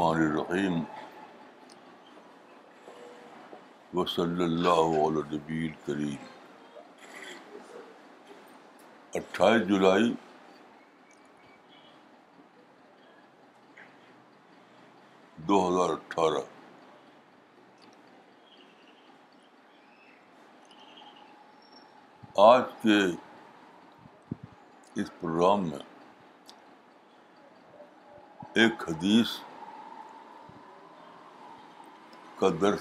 الرحمن الرحیم و صلی اللہ علیہ نبی الکریم اٹھائیس جولائی دو ہزار اٹھارہ. آج کے اس پروگرام میں ایک حدیث کا درس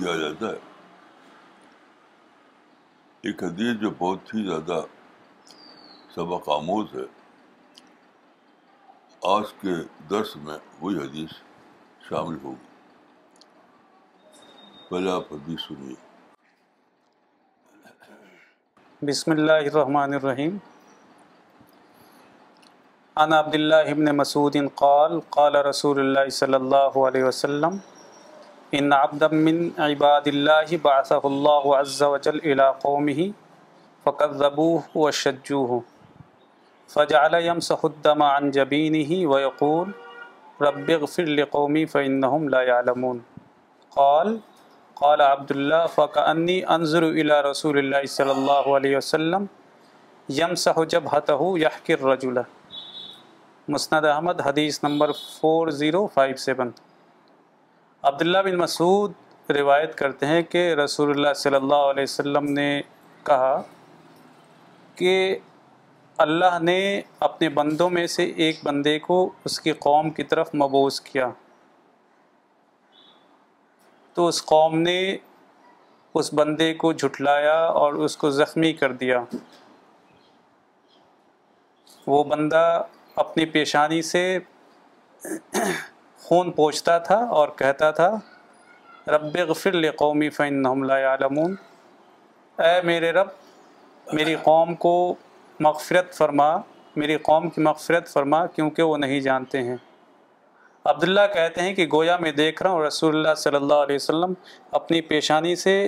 دیا جاتا ہے۔ ایک حدیث جو بہت ہی زیادہ سبق آموز ہے۔ آج کے درس میں وہی حدیث شامل ہوگی۔ پہلے آپ حدیث سنیے۔ بسم اللہ الرحمن الرحیم۔ عن عبد اللہ ابن مسعود قال قال رسول اللہ صلی اللہ علیہ وسلم ان عبدا من عباد اللہ بعثه اللہ عز وجل الى قومه فكذبوه وشجوه فجعل يمسح الدم عن جبينه ويقول رب اغفر لقومي فإنهم لا يعلمون. قال قال عبد اللہ فکانی انظر الى رسول اللہ صلی اللہ علیہ وسلم یمسح جبہتہ یحکی الرجل مسند احمد حدیث نمبر 4057 عبداللہ بن مسعود روایت کرتے ہیں کہ رسول اللہ صلی اللہ علیہ وسلم نے کہا کہ اللہ نے اپنے بندوں میں سے ایک بندے کو اس کی قوم کی طرف مبوس کیا۔ تو اس قوم نے اس بندے کو جھٹلایا اور اس کو زخمی کر دیا۔ وہ بندہ اپنی پیشانی سے خون پوچھتا تھا اور کہتا تھا، رب غفر لقومی فإنهم لا يعلمون اے میرے رب، میری قوم کو مغفرت فرما، میری قوم کی مغفرت فرما کیونکہ وہ نہیں جانتے ہیں۔ عبداللہ کہتے ہیں کہ گویا میں دیکھ رہا ہوں، رسول اللہ صلی اللہ علیہ وسلم اپنی پیشانی سے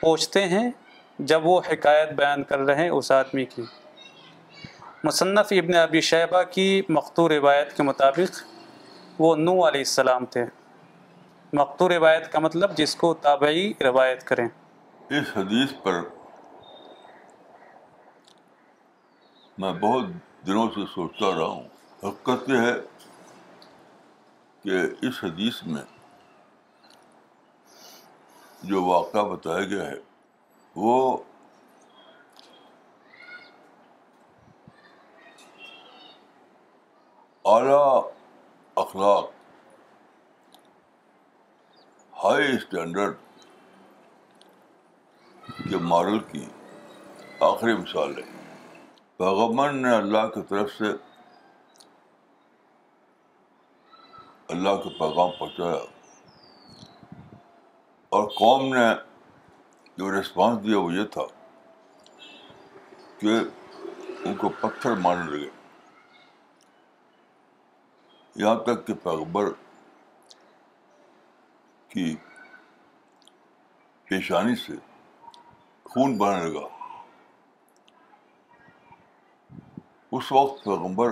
پوچھتے ہیں جب وہ حکایت بیان کر رہے ہیں اس آدمی کی۔ مصنف ابن ابی شیبہ کی مختو روایت کے مطابق وہ نو علیہ السلام تھے۔ مختو روایت کا مطلب جس کو تابعی روایت کریں۔ اس حدیث پر میں بہت دنوں سے سوچتا رہا ہوں۔ حقیقت یہ ہے کہ اس حدیث میں جو واقعہ بتایا گیا ہے، وہ اعلیٰ اخلاق۔ ہائی اسٹینڈرڈ کے ماڈل کی آخری مثال ہے۔ پیغمبر نے اللہ کی طرف سے اللہ کے پیغام پہنچایا اور قوم نے جو ریسپانس دیا وہ یہ تھا کہ ان کو پتھر مارنے لگے۔ یہاں تک کہ پیغبر کی پیشانی سے خون بہنے لگا۔ اس وقت پیغمبر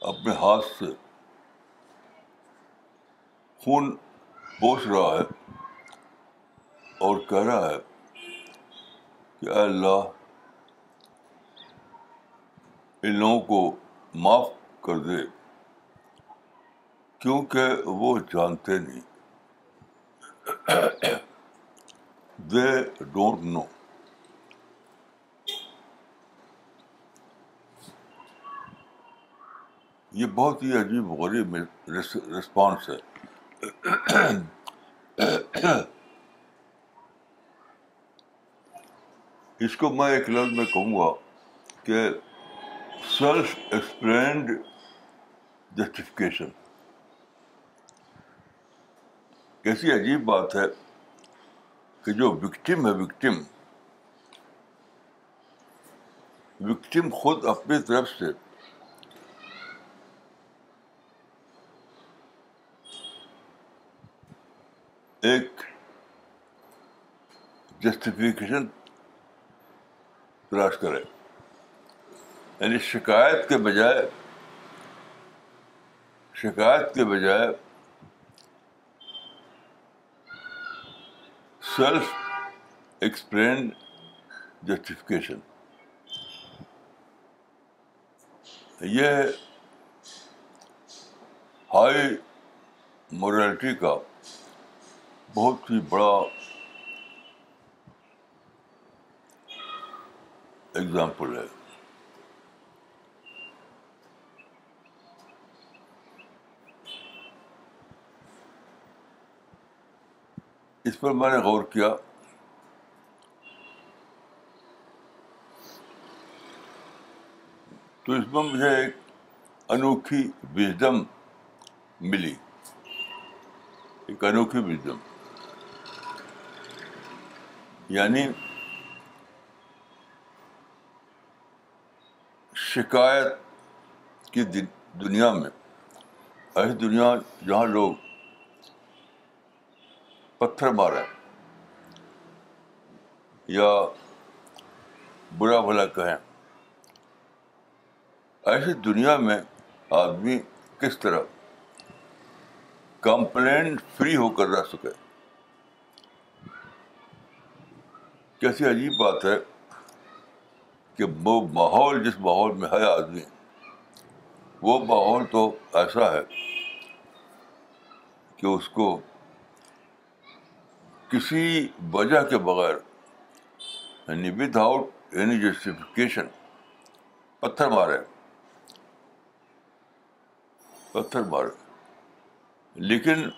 اپنے ہاتھ سے خون پوچھ رہا ہے اور کہہ رہا ہے کہ اے اللہ ان لوگوں کو معاف کر دے، کیونکہ وہ جانتے نہیں۔ They don't know. یہ بہت ہی عجیب غریب رسپانس ہے۔ اس کو میں ایک لفظ میں کہوں گا کہ سیلف ایکسپلینڈ جسٹیفکیشن کیسی عجیب بات ہے کہ جو وکٹم ہے وکٹم وکٹم خود اپنی طرف سے ایک جسٹیفیکیشن تلاش کرے۔ یعنی شکایت کے بجائے، شکایت کے بجائے سیلف ایکسپلین جسٹیفکیشن یہ ہائی مورالٹی کا بہت ہی بڑا اگزامپل ہے۔ اس پر میں نے غور کیا۔ تو اس میں مجھے ایک انوکھی وزڈم ملی۔ ایک انوکھی وزڈم۔ یعنی شکایت کی دنیا میں۔ ایسی دنیا جہاں لوگ پتھر مارے یا برا بھلا کہیں ایسی دنیا میں آدمی کس طرح کمپلین فری ہو کر رہ سکے کیسی عجیب بات ہے کہ وہ ماحول جس ماحول میں ہے آدمی وہ ماحول تو ایسا ہے کہ اس کو کسی وجہ کے بغیر یعنی ود آؤٹ اینی جسٹیفکیشن پتھر مارے۔ پتھر مارے۔ لیکن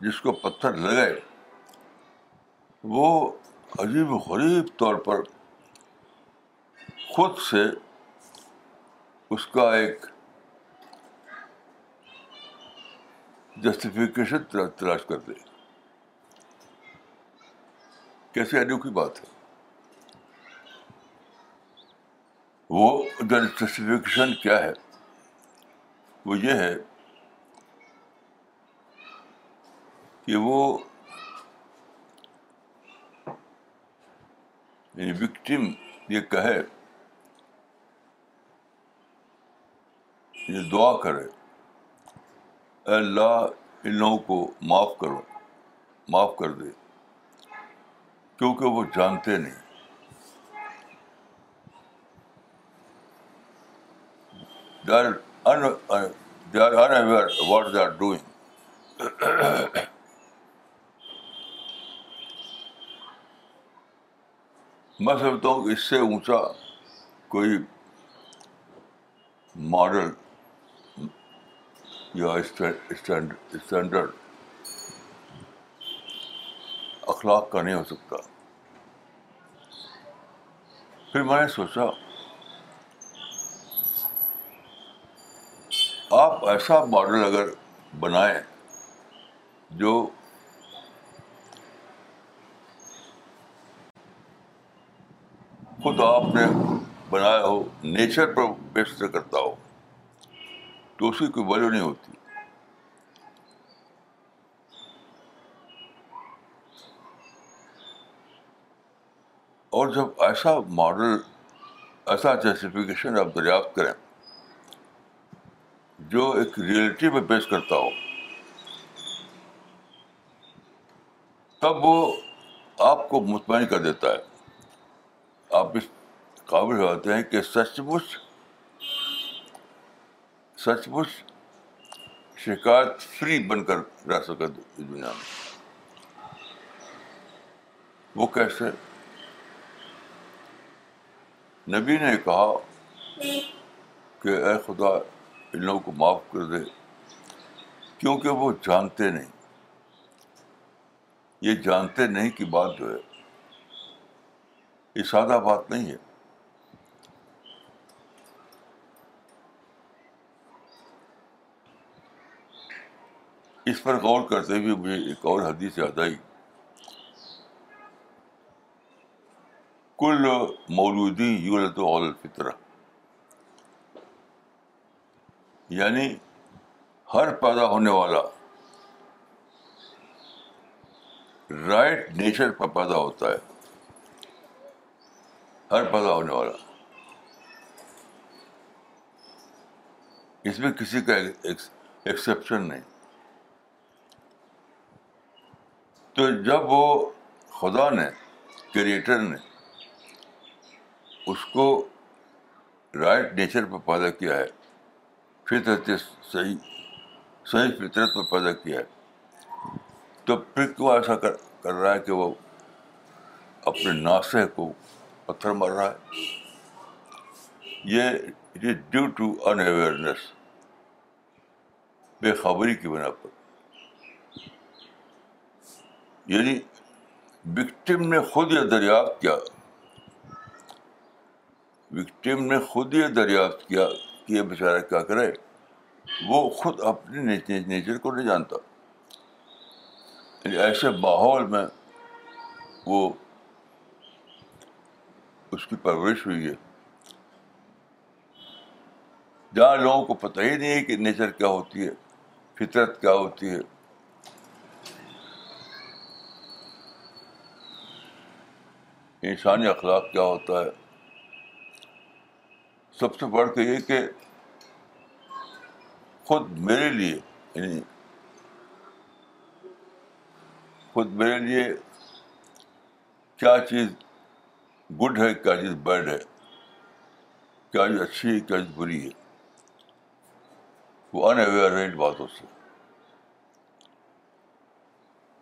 جس کو پتھر لگے، وہ عجیب و غریب طور پر خود سے اس کا ایک جسٹیفیکیشن تلاش کر دے۔ کیسے انوکھی بات ہے وہ جسٹیفیکیشن کیا ہے وہ یہ ہے کہ وہ وکٹم یہ کہے یہ دعا کرے اے اللہ ان لوگوں کو معاف کرو معاف کر دے کیونکہ وہ جانتے نہیں they are they are unaware what they are doing میں سمجھتا ہوں کہ اس سے اونچا کوئی ماڈل یا اسٹینڈرڈ اخلاق کا نہیں ہو سکتا پھر میں نے سوچا آپ ایسا ماڈل اگر بنائیں جو خود آپ نے بنایا ہو نیچر پر بیسٹ کرتا ہو تو اس کی کوئی ویلو نہیں ہوتی اور جب ایسا ماڈل ایسا جسٹیفکیشن آپ دریافت کریں، جو ایک ریئلٹی پہ بیس کرتا ہو، تب وہ آپ کو مطمئن کر دیتا ہے۔ آپ اس قابل ہو جاتے ہیں کہ سچ مچ سچ مچ شکایت فری بن کر رہ سکے دنیا میں۔ وہ کیسے نبی نے کہا کہ اے خدا ان لوگوں کو معاف کر دے کیونکہ وہ جانتے نہیں۔ یہ جانتے نہیں کی بات جو ہے یہ سادہ بات نہیں ہے۔ اس پر غور کرتے ہوئے مجھے ایک اور حدیث یاد آئی۔ کل مولودی یولد الفطرہ۔ یعنی ہر پیدا ہونے والا رائٹ نیچر پر پیدا ہوتا ہے۔ ہر پیدا ہونے والا۔ اس میں کسی کا ایکسیپشن نہیں۔ تو جب وہ خدا نے کریٹر نے اس کو رائٹ نیچر پہ پیدا کیا ہے۔ فطرت صحیح صحیح فطرت پہ پیدا کیا ہے۔ تو پھر کیوں ایسا کر کر رہا ہے کہ وہ اپنے ناسے کو پتھر مار رہا ہے؟ یہ it is due to unawareness بے خبری کی بنا پر۔ یعنی وکٹم نے خود یہ دریافت کیا۔ وکٹم نے خود یہ دریافت کیا کہ یہ بیچارہ کیا کرے؟ وہ خود اپنے نیچر کو نہیں جانتا۔ یعنی ایسے ماحول میں وہ اس کی پرورش ہوئی ہے۔ جہاں لوگوں کو پتہ ہی نہیں ہے کہ نیچر کیا ہوتی ہے، فطرت کیا ہوتی ہے۔ انسانی اخلاق کیا ہوتا ہے؟ سب سے بڑھ کے یہ کہ خود میرے لیے یعنی خود میرے لیے کیا چیز گڈ ہے، کیا چیز بیڈ ہے، کیا چیز اچھی ہے، کیا چیز بری ہے، وہ ان اویئر ہے ان باتوں سے۔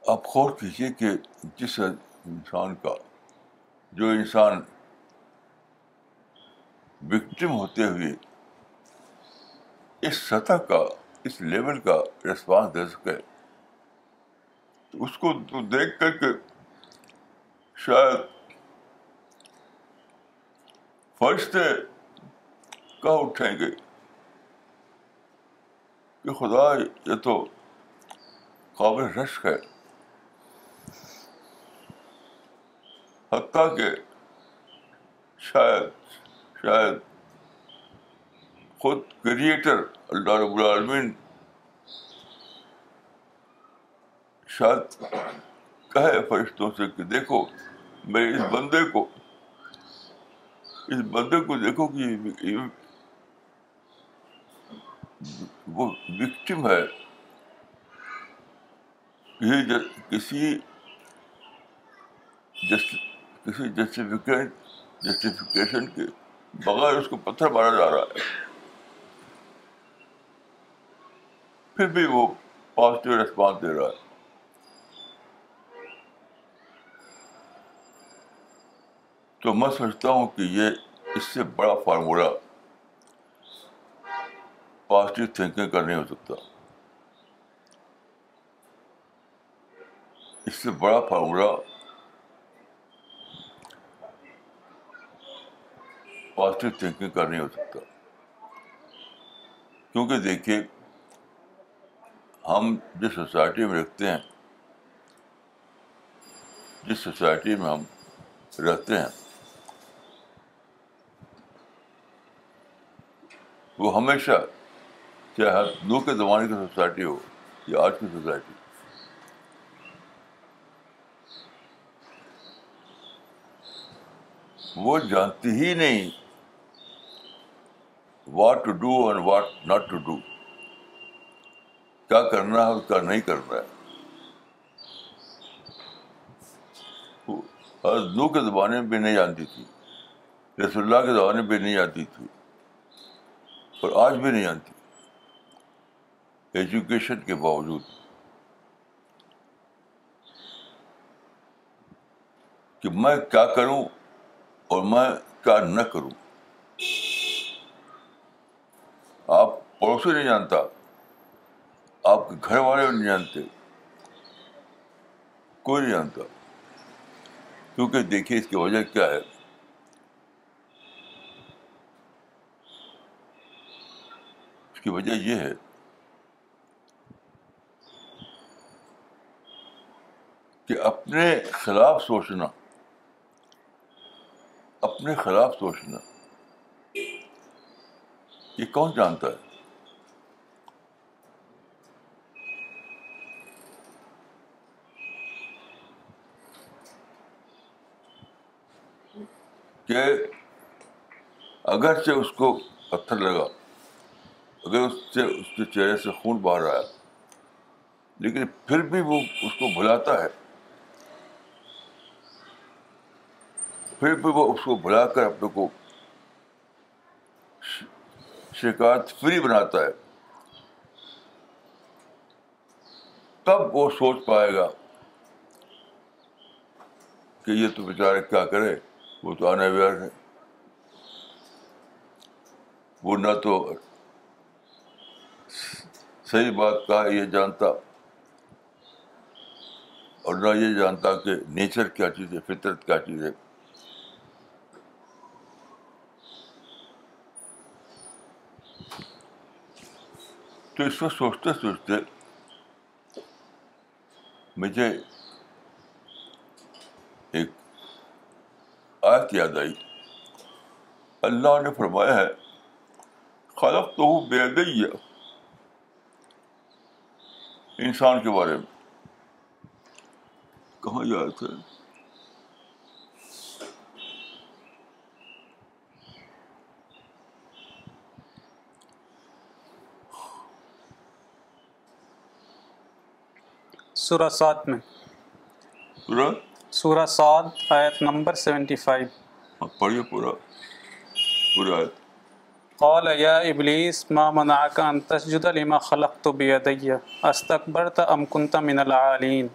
آپ غور کیجیے کہ جس انسان کا، جو انسان وکٹم ہوتے ہوئے اس سطح کا، اس لیول کا ریسپانس دے سکے تو اس کو تو دیکھ کر کے شاید فرشتے کہ اٹھیں گے کہ خدا، یہ تو قابل رشک ہے۔ حتیٰ کہ شاید شاید خود کریٹر اللہ رب العالمین شاید کہے فرشتوں سے کہ دیکھو، میں اس بندے کو، اس بندے کو دیکھو کہ وہ وکٹم ہے۔ کسی کسی جسٹیفکیٹ جسٹیفکیشن کے بغیر اس کو پتھر مارا جا رہا ہے۔ پھر بھی وہ پازیٹیو ریسپانس دے رہا ہے۔ تو میں سمجھتا ہوں کہ یہ اس سے بڑا فارمولہ پازیٹیو تھنکنگ کا نہیں ہو سکتا۔ اس سے بڑا فارمولہ پازیٹیو تھنکنگ کا نہیں ہو سکتا کیونکہ دیکھیے ہم جس سوسائٹی میں رکھتے ہیں جس سوسائٹی میں ہم رہتے ہیں وہ ہمیشہ چاہے نو کے زمانے کی سوسائٹی ہو یا آج کی سوسائٹی وہ جانتی ہی نہیں what to do and what not to do کیا کرنا ہے اور کیا نہیں کرنا ہے. نو کے زمانے میں بھی نہیں جانتی تھی. رسول اللہ کے زمانے میں بھی نہیں جانتی تھی. اور آج بھی نہیں جانتی ایجوکیشن کے باوجود. کہ میں کیا کروں اور میں کیا نہ کروں آپ پڑوسی نہیں جانتا آپ کے گھر والے نہیں جانتے کوئی نہیں جانتا کیونکہ دیکھیے اس کی وجہ کیا ہے اس کی وجہ یہ ہے کہ اپنے خلاف سوچنا اپنے خلاف سوچنا یہ کون جانتا ہے کہ اگر سے اس کو پتھر لگا، اگر اس سے، اس کے چہرے سے خون باہر آیا لیکن پھر بھی وہ اس کو بھلاتا ہے۔ پھر بھی وہ اس کو بھلا کر اپنے کو شکایت فری بناتا ہے۔ تب وہ سوچ پائے گا کہ یہ تو بیچارے کیا کرے۔ وہ تو انویئر ہے وہ نہ تو صحیح بات کہا یہ جانتا اور نہ یہ جانتا کہ نیچر کیا چیز ہے فطرت کیا چیز ہے تو اس میں سوچتے سوچتے مجھے آیت یاد آئی اللہ نے فرمایا ہے خلق تو ہوں بے گئی انسان کے بارے میں۔ کہاں یاد ہے؟ سورہ سات میں۔ پورا سورہ سعد آیت نمبر سیونٹی فائیو۔ ہاں، پڑھیے پورا پورا آیت۔ قال یا ابلیس ما منعك ان تسجد لما خلقت بيدي استكبرت ام كنت من العالين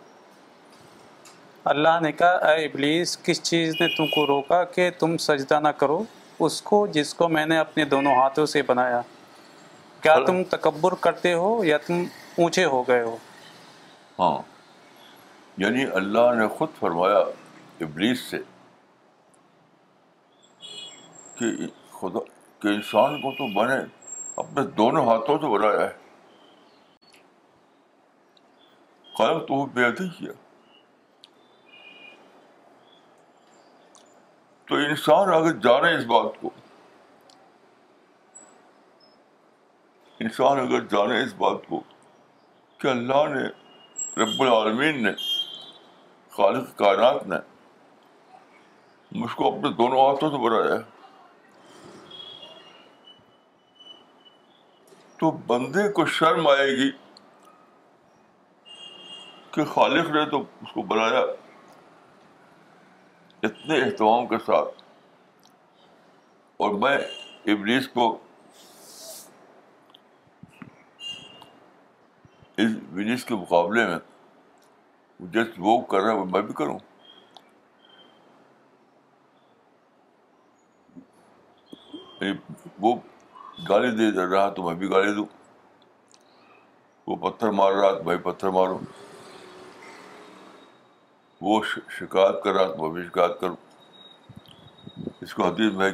اللہ نے کہا اے ابلیس کس چیز نے تم کو روکا کہ تم سجدہ نہ کرو؟ اس کو جس کو میں نے اپنے دونوں ہاتھوں سے بنایا۔ کیا تم تکبر کرتے ہو یا تم اونچے ہو گئے ہو؟ ہاں۔ یعنی اللہ نے خود فرمایا ابلیس سے کہ خدا کہ انسان کو تو بنے اپنے دونوں ہاتھوں سے بنایا ہے۔ قلم تو وہ بے کیا۔ تو انسان اگر جانے اس بات کو، انسان اگر جانے اس بات کو کہ اللہ نے رب العالمین نے خالق کائنات نے مجھ کو اپنے دونوں ہاتھوں سے بنایا ہے۔ تو بندے کو شرم آئے گی کہ خالق نے تو اس کو بنایا اتنے اہتمام کے ساتھ۔ اور میں ابلیس کو اس ابلیس کے مقابلے میں جس وہ کر رہا ہے، میں بھی کروں۔ یعنی وہ گالی دے رہا تو میں بھی گالی دوں۔ وہ پتھر مار رہا تو میں پتھر ماروں۔ وہ شکایت کر رہا تو میں بھی شکایت کروں۔ اس کو حدیث میں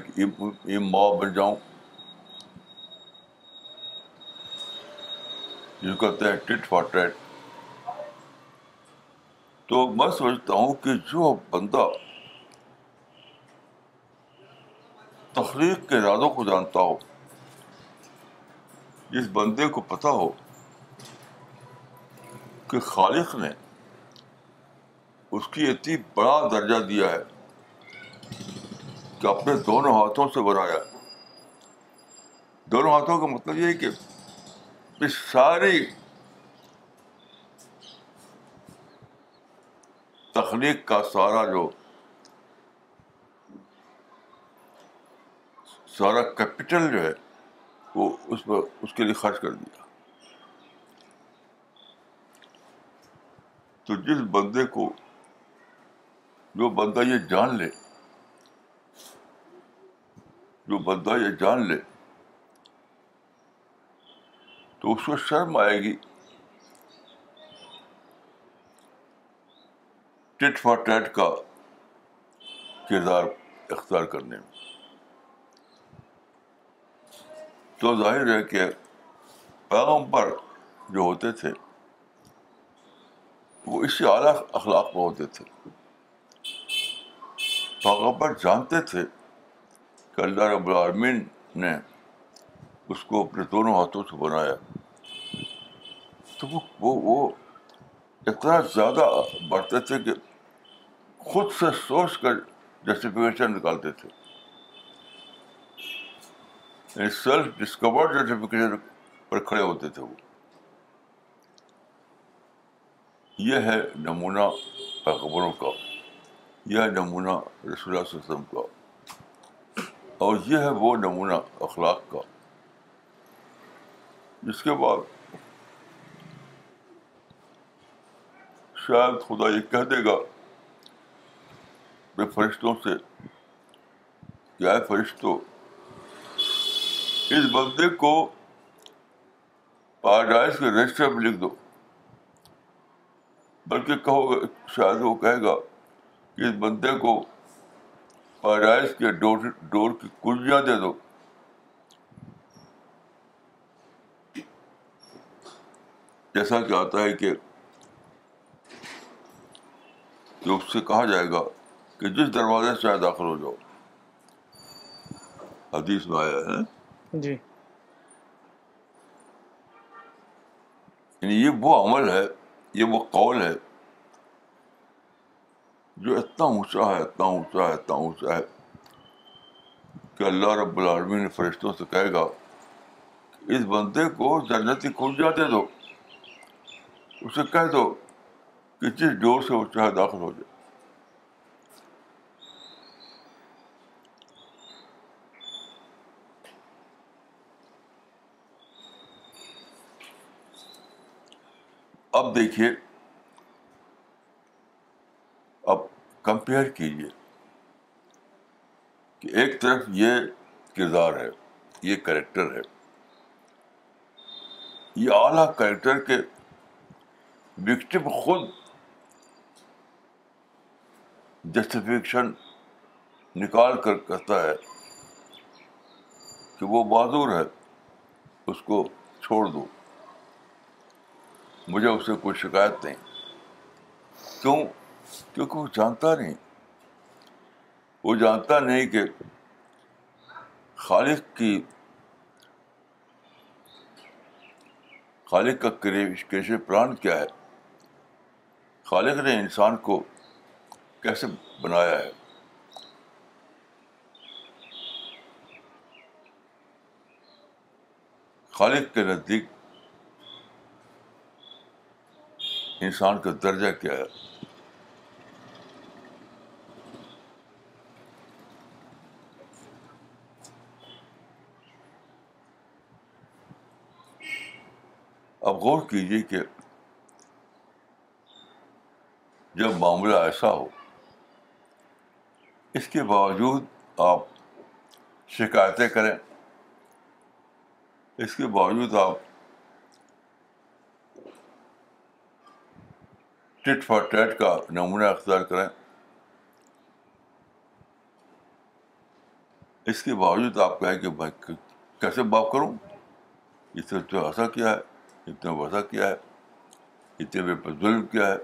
ماں بن جاؤں۔ جس کو کہتے ہیں ٹٹ فار ٹیٹ تو میں سمجھتا ہوں کہ جو بندہ تخلیق کے ارادوں کو جانتا ہو جس بندے کو پتہ ہو کہ خالق نے اس کی اتنی بڑا درجہ دیا ہے کہ اپنے دونوں ہاتھوں سے بنایا دونوں ہاتھوں کا مطلب یہ ہے کہ اس ساری تخلیق کا سارا جو سارا کیپٹل جو ہے، وہ اس پر، اس کے لیے خرچ کر دیا۔ تو جس بندے کو، جو بندہ یہ جان لے، جو بندہ یہ جان لے، تو اس کو شرم آئے گی۔ ٹٹ فار ٹیٹ کا کردار اختیار کرنے میں۔ تو ظاہر ہے کہ پیغمبر جو ہوتے تھے، وہ اس سے اعلیٰ اخلاق میں ہوتے تھے۔ پیغمبر جانتے تھے کہ اللہ رب العالمین نے اس کو اپنے دونوں ہاتھوں سے بنایا۔ تو وہ وہ اتنا زیادہ بڑھتے تھے کہ خود سے سوچ کر جسٹیفیکیشن نکالتے تھے۔ سیلف ڈسکورڈ جسٹیفکیشن پر کھڑے ہوتے تھے وہ۔ یہ ہے نمونہ پیغبروں کا۔ یہ ہے نمونہ رسول اللہ علیہ وسلم کا۔ اور یہ ہے وہ نمونہ اخلاق کا۔ جس کے بعد شاید خدا یہ کہہ دے گا میں فرشتوں سے کیا ہے فرشتوں اس بندے کو پیراڈائز کے رجسٹر میں لکھ دو۔ بلکہ کہو گے، شاید وہ کہے گا کہ اس بندے کو پیراڈائز کے ڈور ڈور کی کنجیاں دے دو۔ جیسا کہ آتا ہے کہ کہ اس سے کہا جائے گا کہ جس دروازے سے داخل ہو جاؤ۔ حدیث میں آیا ہے۔ جی۔ یعنی یہ وہ عمل ہے یہ وہ قول ہے جو اتنا اونچا ہے اتنا اونچا ہے اتنا اونچا ہے کہ اللہ رب العالمین نے فرشتوں سے کہے گا اس بندے کو جنتی کنجا دے دو۔ اسے کہہ دو کہ جس ڈور سے وہ چاہے داخل ہو جائے۔ اب دیکھیے، اب کمپیئر کیجیے کہ ایک طرف یہ کردار ہے، یہ کریکٹر ہے، یہ اعلیٰ کریکٹر کے وکٹم خود جسٹیفیکشن نکال کر کہتا ہے کہ وہ معذور ہے، اس کو چھوڑ دو۔ مجھے اس سے کوئی شکایت نہیں۔ کیوں؟ کیونکہ وہ جانتا نہیں۔ وہ جانتا نہیں کہ خالق کی، خالق کا کیشے پلان کیا ہے؟ خالق نے انسان کو کیسے بنایا ہے؟ خالق کے نزدیک انسان کا درجہ کیا ہے؟ اب غور کیجیے کہ جب معاملہ ایسا ہو، اس کے باوجود آپ شکایتیں کریں، اس کے باوجود آپ ٹٹ فار ٹیٹ کا نمونہ اختیار کریں۔ اس کے باوجود آپ کہیں کہ میں کیسے باپ کروں؟ اس نے تو ایسا کیا ہے اتنے ویسا کیا ہے، اتنے میرے پر ظلم کیا ہے،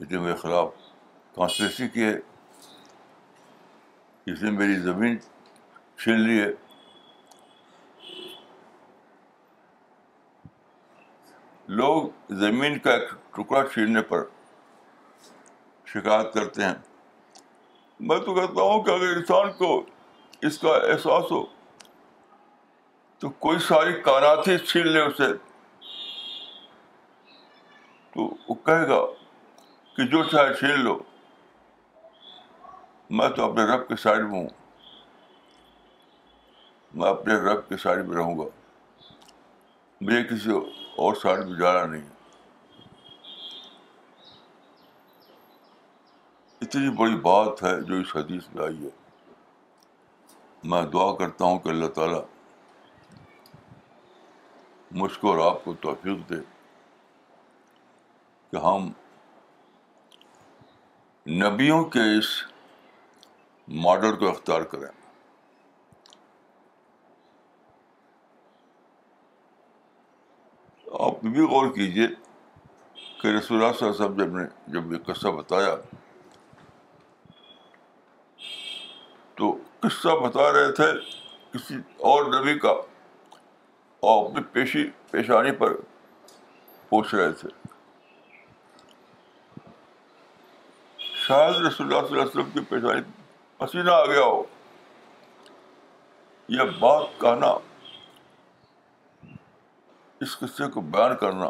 اتنے میرے خلاف کانسپریسی کی ہے اس نے میری زمین چھین لی ہے۔ لوگ زمین کا ایک ٹکڑا چھیننے پر شکایت کرتے ہیں۔ میں تو کہتا ہوں کہ اگر انسان کو اس کا احساس ہو، تو کوئی ساری کائنات چھین لے اسے۔ تو وہ کہے گا کہ جو چاہے چھین لو۔ میں تو اپنے رب کے سائڈ میں ہوں۔ میں اپنے رب کے سائڈ میں رہوں گا۔ مجھے کسی اور سائڈ میں جانا نہیں اتنی بڑی بات ہے جو اس حدیث میں آئی ہے۔ میں دعا کرتا ہوں کہ اللہ تعالیٰ مجھ کو اور آپ کو توفیق دے کہ ہم نبیوں کے اس ماڈل کو اختیار کریں۔ آپ بھی غور کیجیے کہ رسول اللہ صلی اللہ علیہ وسلم جب نے جب یہ قصہ بتایا تو قصہ بتا رہے تھے کسی اور نبی کا اور اپنی پیشی پیشانی پر پوچھ رہے تھے۔ شاید رسول اللہ صلی اللہ علیہ وسلم کی پیشانی پسینہ آ گیا ہو یہ بات کہنا اس قصے کو بیان کرنا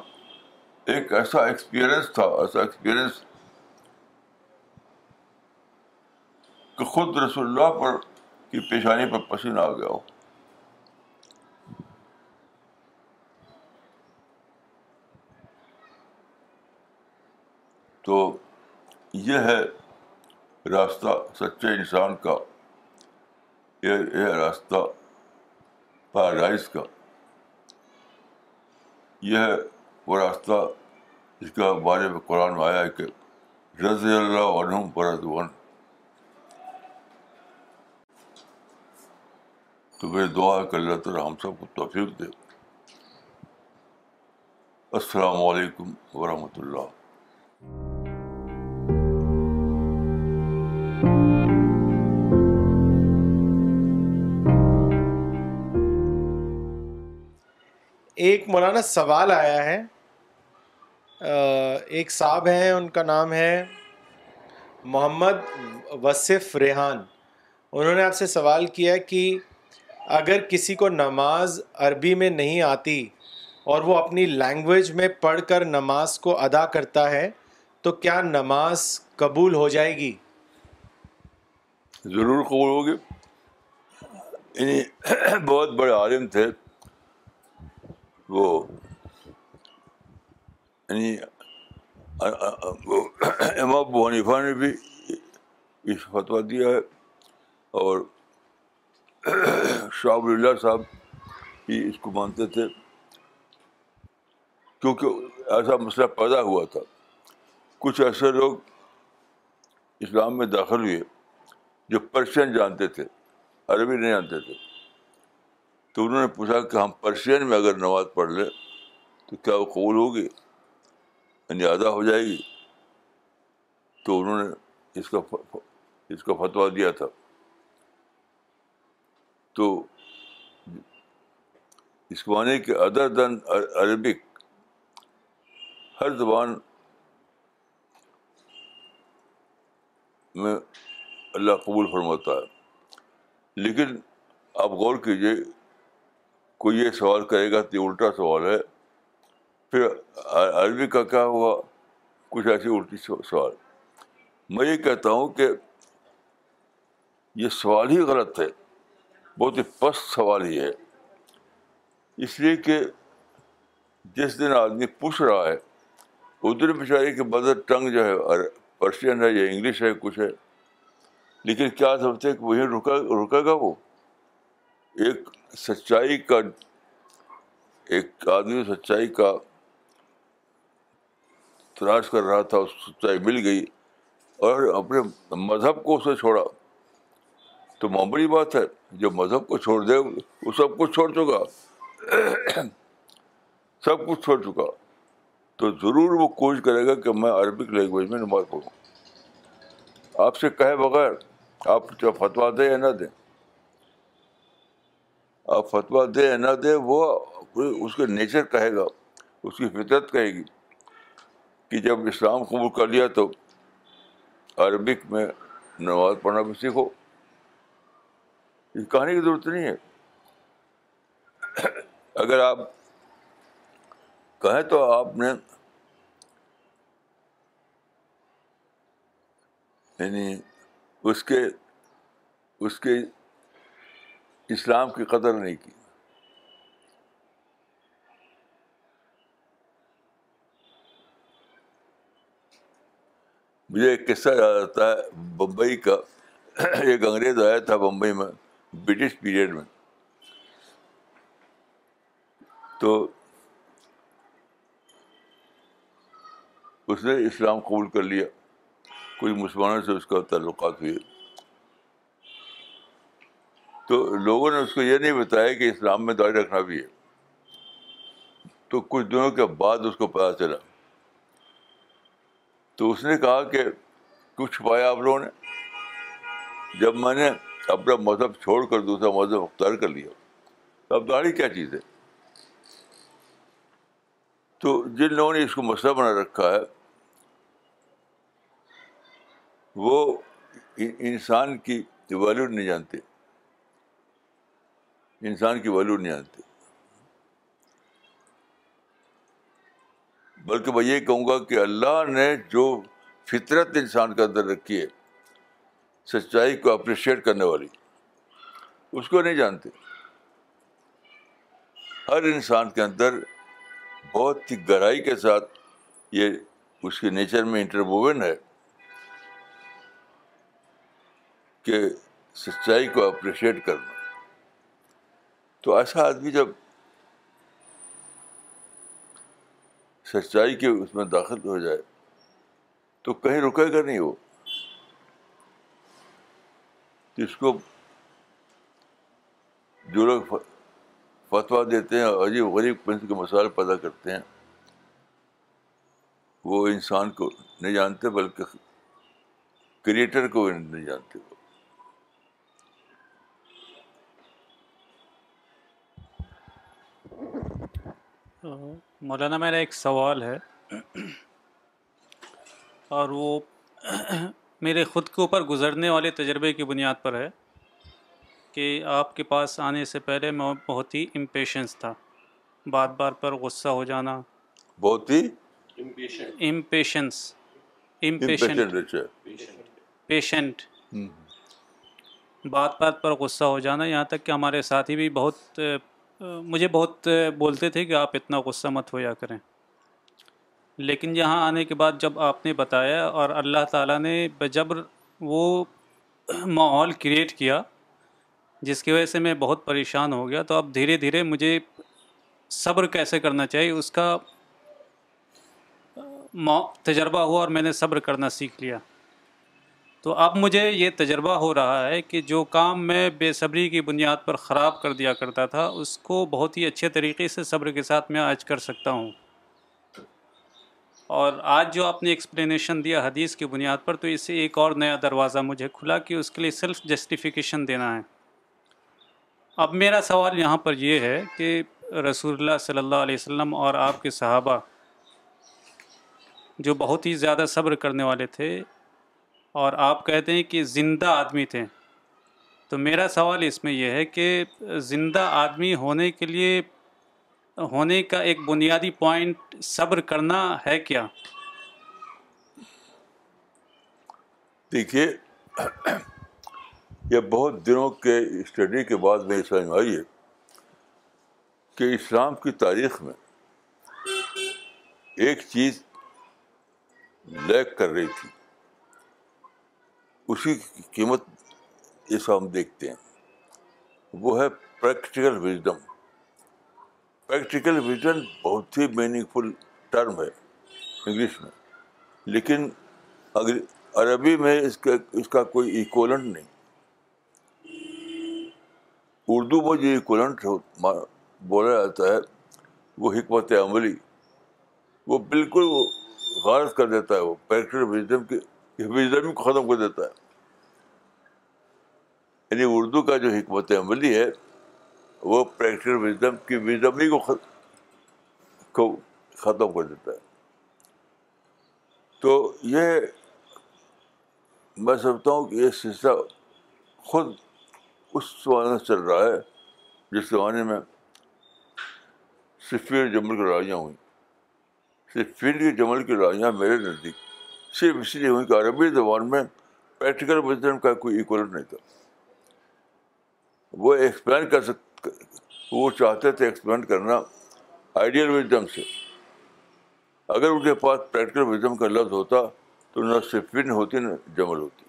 ایک ایسا ایکسپیرئنس تھا، ایسا ایکسپیرئنس کہ خود رسول اللہ پر کی پیشانی پر پسینہ آ گیا ہو۔ تو یہ ہے راستہ سچے انسان کا، یہ راستہ پیراڈائز کا۔ یہ ہے وہ راستہ اس کا بارے میں قرآن میں آیا ہے کہ رضی اللہ عنہم بردوان تو میری دعا ہے کہ اللہ تعالیٰ ہم سب کو توفیق دے۔ السلام علیکم ورحمۃ اللہ۔ ایک مولانا سوال آیا ہے۔ ایک صاحب ہیں، ان کا نام ہے محمد وصف ریحان۔ انہوں نے آپ سے سوال کیا کہ اگر کسی کو نماز عربی میں نہیں آتی اور وہ اپنی لینگویج میں پڑھ کر نماز کو ادا کرتا ہے، تو کیا نماز قبول ہو جائے گی؟ ضرور قبول ہوگی۔ یعنی بہت بڑے عالم تھے۔ وہ یعنی امام ابو حنیفہ نے بھی اس فتویٰ دیا ہے اور شاہ اللہ صاحب بھی اس کو مانتے تھے کیونکہ ایسا مسئلہ پیدا ہوا تھا کچھ ایسے لوگ اسلام میں داخل ہوئے جو پرشین جانتے تھے عربی نہیں جانتے تھے تو انہوں نے پوچھا کہ ہم پرشین میں اگر نماز پڑھ لیں تو کیا وہ قبول ہوگی؟ یعنی ادا ہو جائے گی۔ تو انہوں نے اس کا اس کا فتویٰ دیا تھا۔ تو اس معنی کہ ادر دین عربک، ہر زبان میں اللہ قبول فرماتا ہے۔ لیکن آپ غور کیجیے کوئی یہ سوال کرے گا تو یہ الٹا سوال ہے۔ پھر عربی کا کیا ہوا؟ کچھ ایسی الٹی سوال۔ میں یہ کہتا ہوں کہ یہ سوال ہی غلط ہے۔ بہت ہی پست سوال ہی ہے۔ اس لیے کہ جس دن آدمی پوچھ رہا ہے اس دن بیچاری کے مدر ٹنگ جو ہے پرشین ہے یا انگلش ہے، کچھ ہے، لیکن کیا سمجھتے کہ وہیں رکا، رکے گا وہ؟ ایک سچائی کا، ایک آدمی سچائی کا تلاش کر رہا تھا، اس سچائی مل گئی اور اپنے مذہب کو اسے چھوڑا۔ تو معمولی بات ہے، جو مذہب کو چھوڑ دے، وہ سب کچھ چھوڑ چکا۔ سب کچھ چھوڑ چکا۔ تو ضرور وہ کوشش کرے گا کہ میں عربک لینگویج میں نماز پڑھوں۔ آپ سے کہے بغیر آپ جو فتوا دیں یا نہ دیں۔ آپ فتویٰ دے یا نہ دے، وہ اس کے نیچر کہے گا، اس کی فطرت کہے گی کہ جب اسلام قبول کر لیا تو عربک میں نماز پڑھنا بھی سیکھو۔ اس کہانی کی ضرورت نہیں ہے۔ اگر آپ کہیں تو آپ نے یعنی اس کے اس کے اسلام کی قدر نہیں کی۔ مجھے ایک قصہ یاد آتا ہے، بمبئی کا۔ ایک انگریز آیا تھا بمبئی میں، برٹش پیریڈ میں۔ تو اس نے اسلام قبول کر لیا۔ کوئی مسلمانوں سے اس کا تعلقات ہوئے۔ تو لوگوں نے اس کو یہ نہیں بتایا کہ اسلام میں داڑھی رکھنا بھی ہے۔ تو کچھ دنوں کے بعد اس کو پتا چلا۔ تو اس نے کہا کہ کچھ چھپایا آپ لوگوں نے۔ جب میں نے اپنا مذہب چھوڑ کر دوسرا مذہب اختیار کر لیا، تو اب داڑھی کیا چیز ہے؟ تو جن لوگوں نے اس کو مسئلہ بنا رکھا ہے، وہ انسان کی ویلو نہیں جانتے۔ انسان کی ویلو نہیں جانتے بلکہ میں یہ کہوں گا کہ اللہ نے جو فطرت انسان کے اندر رکھی ہے، سچائی کو اپریشیٹ کرنے والی، اس کو نہیں جانتے۔ ہر انسان کے اندر بہت ہی گہرائی کے ساتھ یہ اس کے نیچر میں انٹرووین ہے کہ سچائی کو اپریشیٹ کرنا۔ تو ایسا آدمی جب سچائی کے اس میں داخل ہو جائے، تو کہیں رکے گا نہیں وہ۔ اس کو جو لوگ فتویٰ دیتے ہیں، عجیب غریب قسم کے مسائل پیدا کرتے ہیں، وہ انسان کو نہیں جانتے، بلکہ کریٹر کو نہیں جانتے۔ مولانا میرا ایک سوال ہے اور وہ میرے خود کے اوپر گزرنے والے تجربے کی بنیاد پر ہے کہ آپ کے پاس آنے سے پہلے میں بہت ہی امپیشنس تھا۔ بار بار پر غصہ ہو جانا۔ بہت ہی امپیشنس امپیشنٹ پیشنٹ بات بات پر غصہ ہو جانا۔ یہاں تک کہ ہمارے ساتھی بھی بہت مجھے بہت بولتے تھے کہ آپ اتنا غصہ مت ہویا کریں۔ لیکن یہاں آنے کے بعد جب آپ نے بتایا اور اللہ تعالیٰ نے بجبر وہ ماحول کریٹ کیا، جس کی وجہ سے میں بہت پریشان ہو گیا، تو اب دھیرے دھیرے مجھے صبر کیسے کرنا چاہیے، اس کا تجربہ ہوا اور میں نے صبر کرنا سیکھ لیا۔ تو اب مجھے یہ تجربہ ہو رہا ہے کہ جو کام میں بے صبری کی بنیاد پر خراب کر دیا کرتا تھا، اس کو بہت ہی اچھے طریقے سے صبر کے ساتھ میں آج کر سکتا ہوں۔ اور آج جو آپ نے ایکسپلینیشن دیا حدیث کی بنیاد پر، تو اس سے ایک اور نیا دروازہ مجھے کھلا کہ اس کے لیے سیلف جسٹیفیکیشن دینا ہے۔ اب میرا سوال یہاں پر یہ ہے کہ رسول اللہ صلی اللہ علیہ وسلم اور آپ کے صحابہ جو بہت ہی زیادہ صبر کرنے والے تھے اور آپ کہتے ہیں کہ زندہ آدمی تھے۔ تو میرا سوال اس میں یہ ہے کہ زندہ آدمی ہونے کے لیے، ہونے کا ایک بنیادی پوائنٹ صبر کرنا ہے کیا؟ دیکھیے، یہ بہت دنوں کے اسٹڈی کے بعد میری سمجھ میں آئی ہے کہ اسلام کی تاریخ میں ایک چیز لیک کر رہی تھی۔ اسی کی قیمت جیسا ہم دیکھتے ہیں، وہ ہے پریکٹیکل وزڈم پریکٹیکل وزڈم بہت ہی میننگ فل ٹرم ہے انگلش میں۔ لیکن اگر عربی میں اس کا اس کا کوئی ایکولنٹ نہیں۔ اردو میں جو ایکولنٹ بولا جاتا ہے، وہ حکمت عملی، وہ بالکل غارض کر دیتا ہے، وہ پریکٹیکل وزڈم کی وزڈم کو ختم کر دیتا ہے۔ یعنی اردو کا جو حکمت عملی ہے، وہ پریکٹیکل وزڈم کی وزڈم ہی کو ختم کر دیتا ہے۔ تو یہ میں سمجھتا ہوں کہ یہ سلسلہ خود اس زمانے سے چل رہا ہے، جس زمانے میں صفیر جمل کی لڑائیاں ہوئیں۔ صفیر کی جمل کی لڑائیاں میرے نزدیک صرف اس لیے ہوئی کہ عربی زبان میں پریکٹیکل وزڈم کا کوئی ایکولنٹ نہیں تھا۔ وہ ایکسپلین کر سک، وہ چاہتے تھے ایکسپلین کرنا آئیڈیل وزڈم سے۔ اگر ان کے پاس پریکٹیکل وزڈم کا لفظ ہوتا تو نہ صفین ہوتی نہ جمل ہوتی۔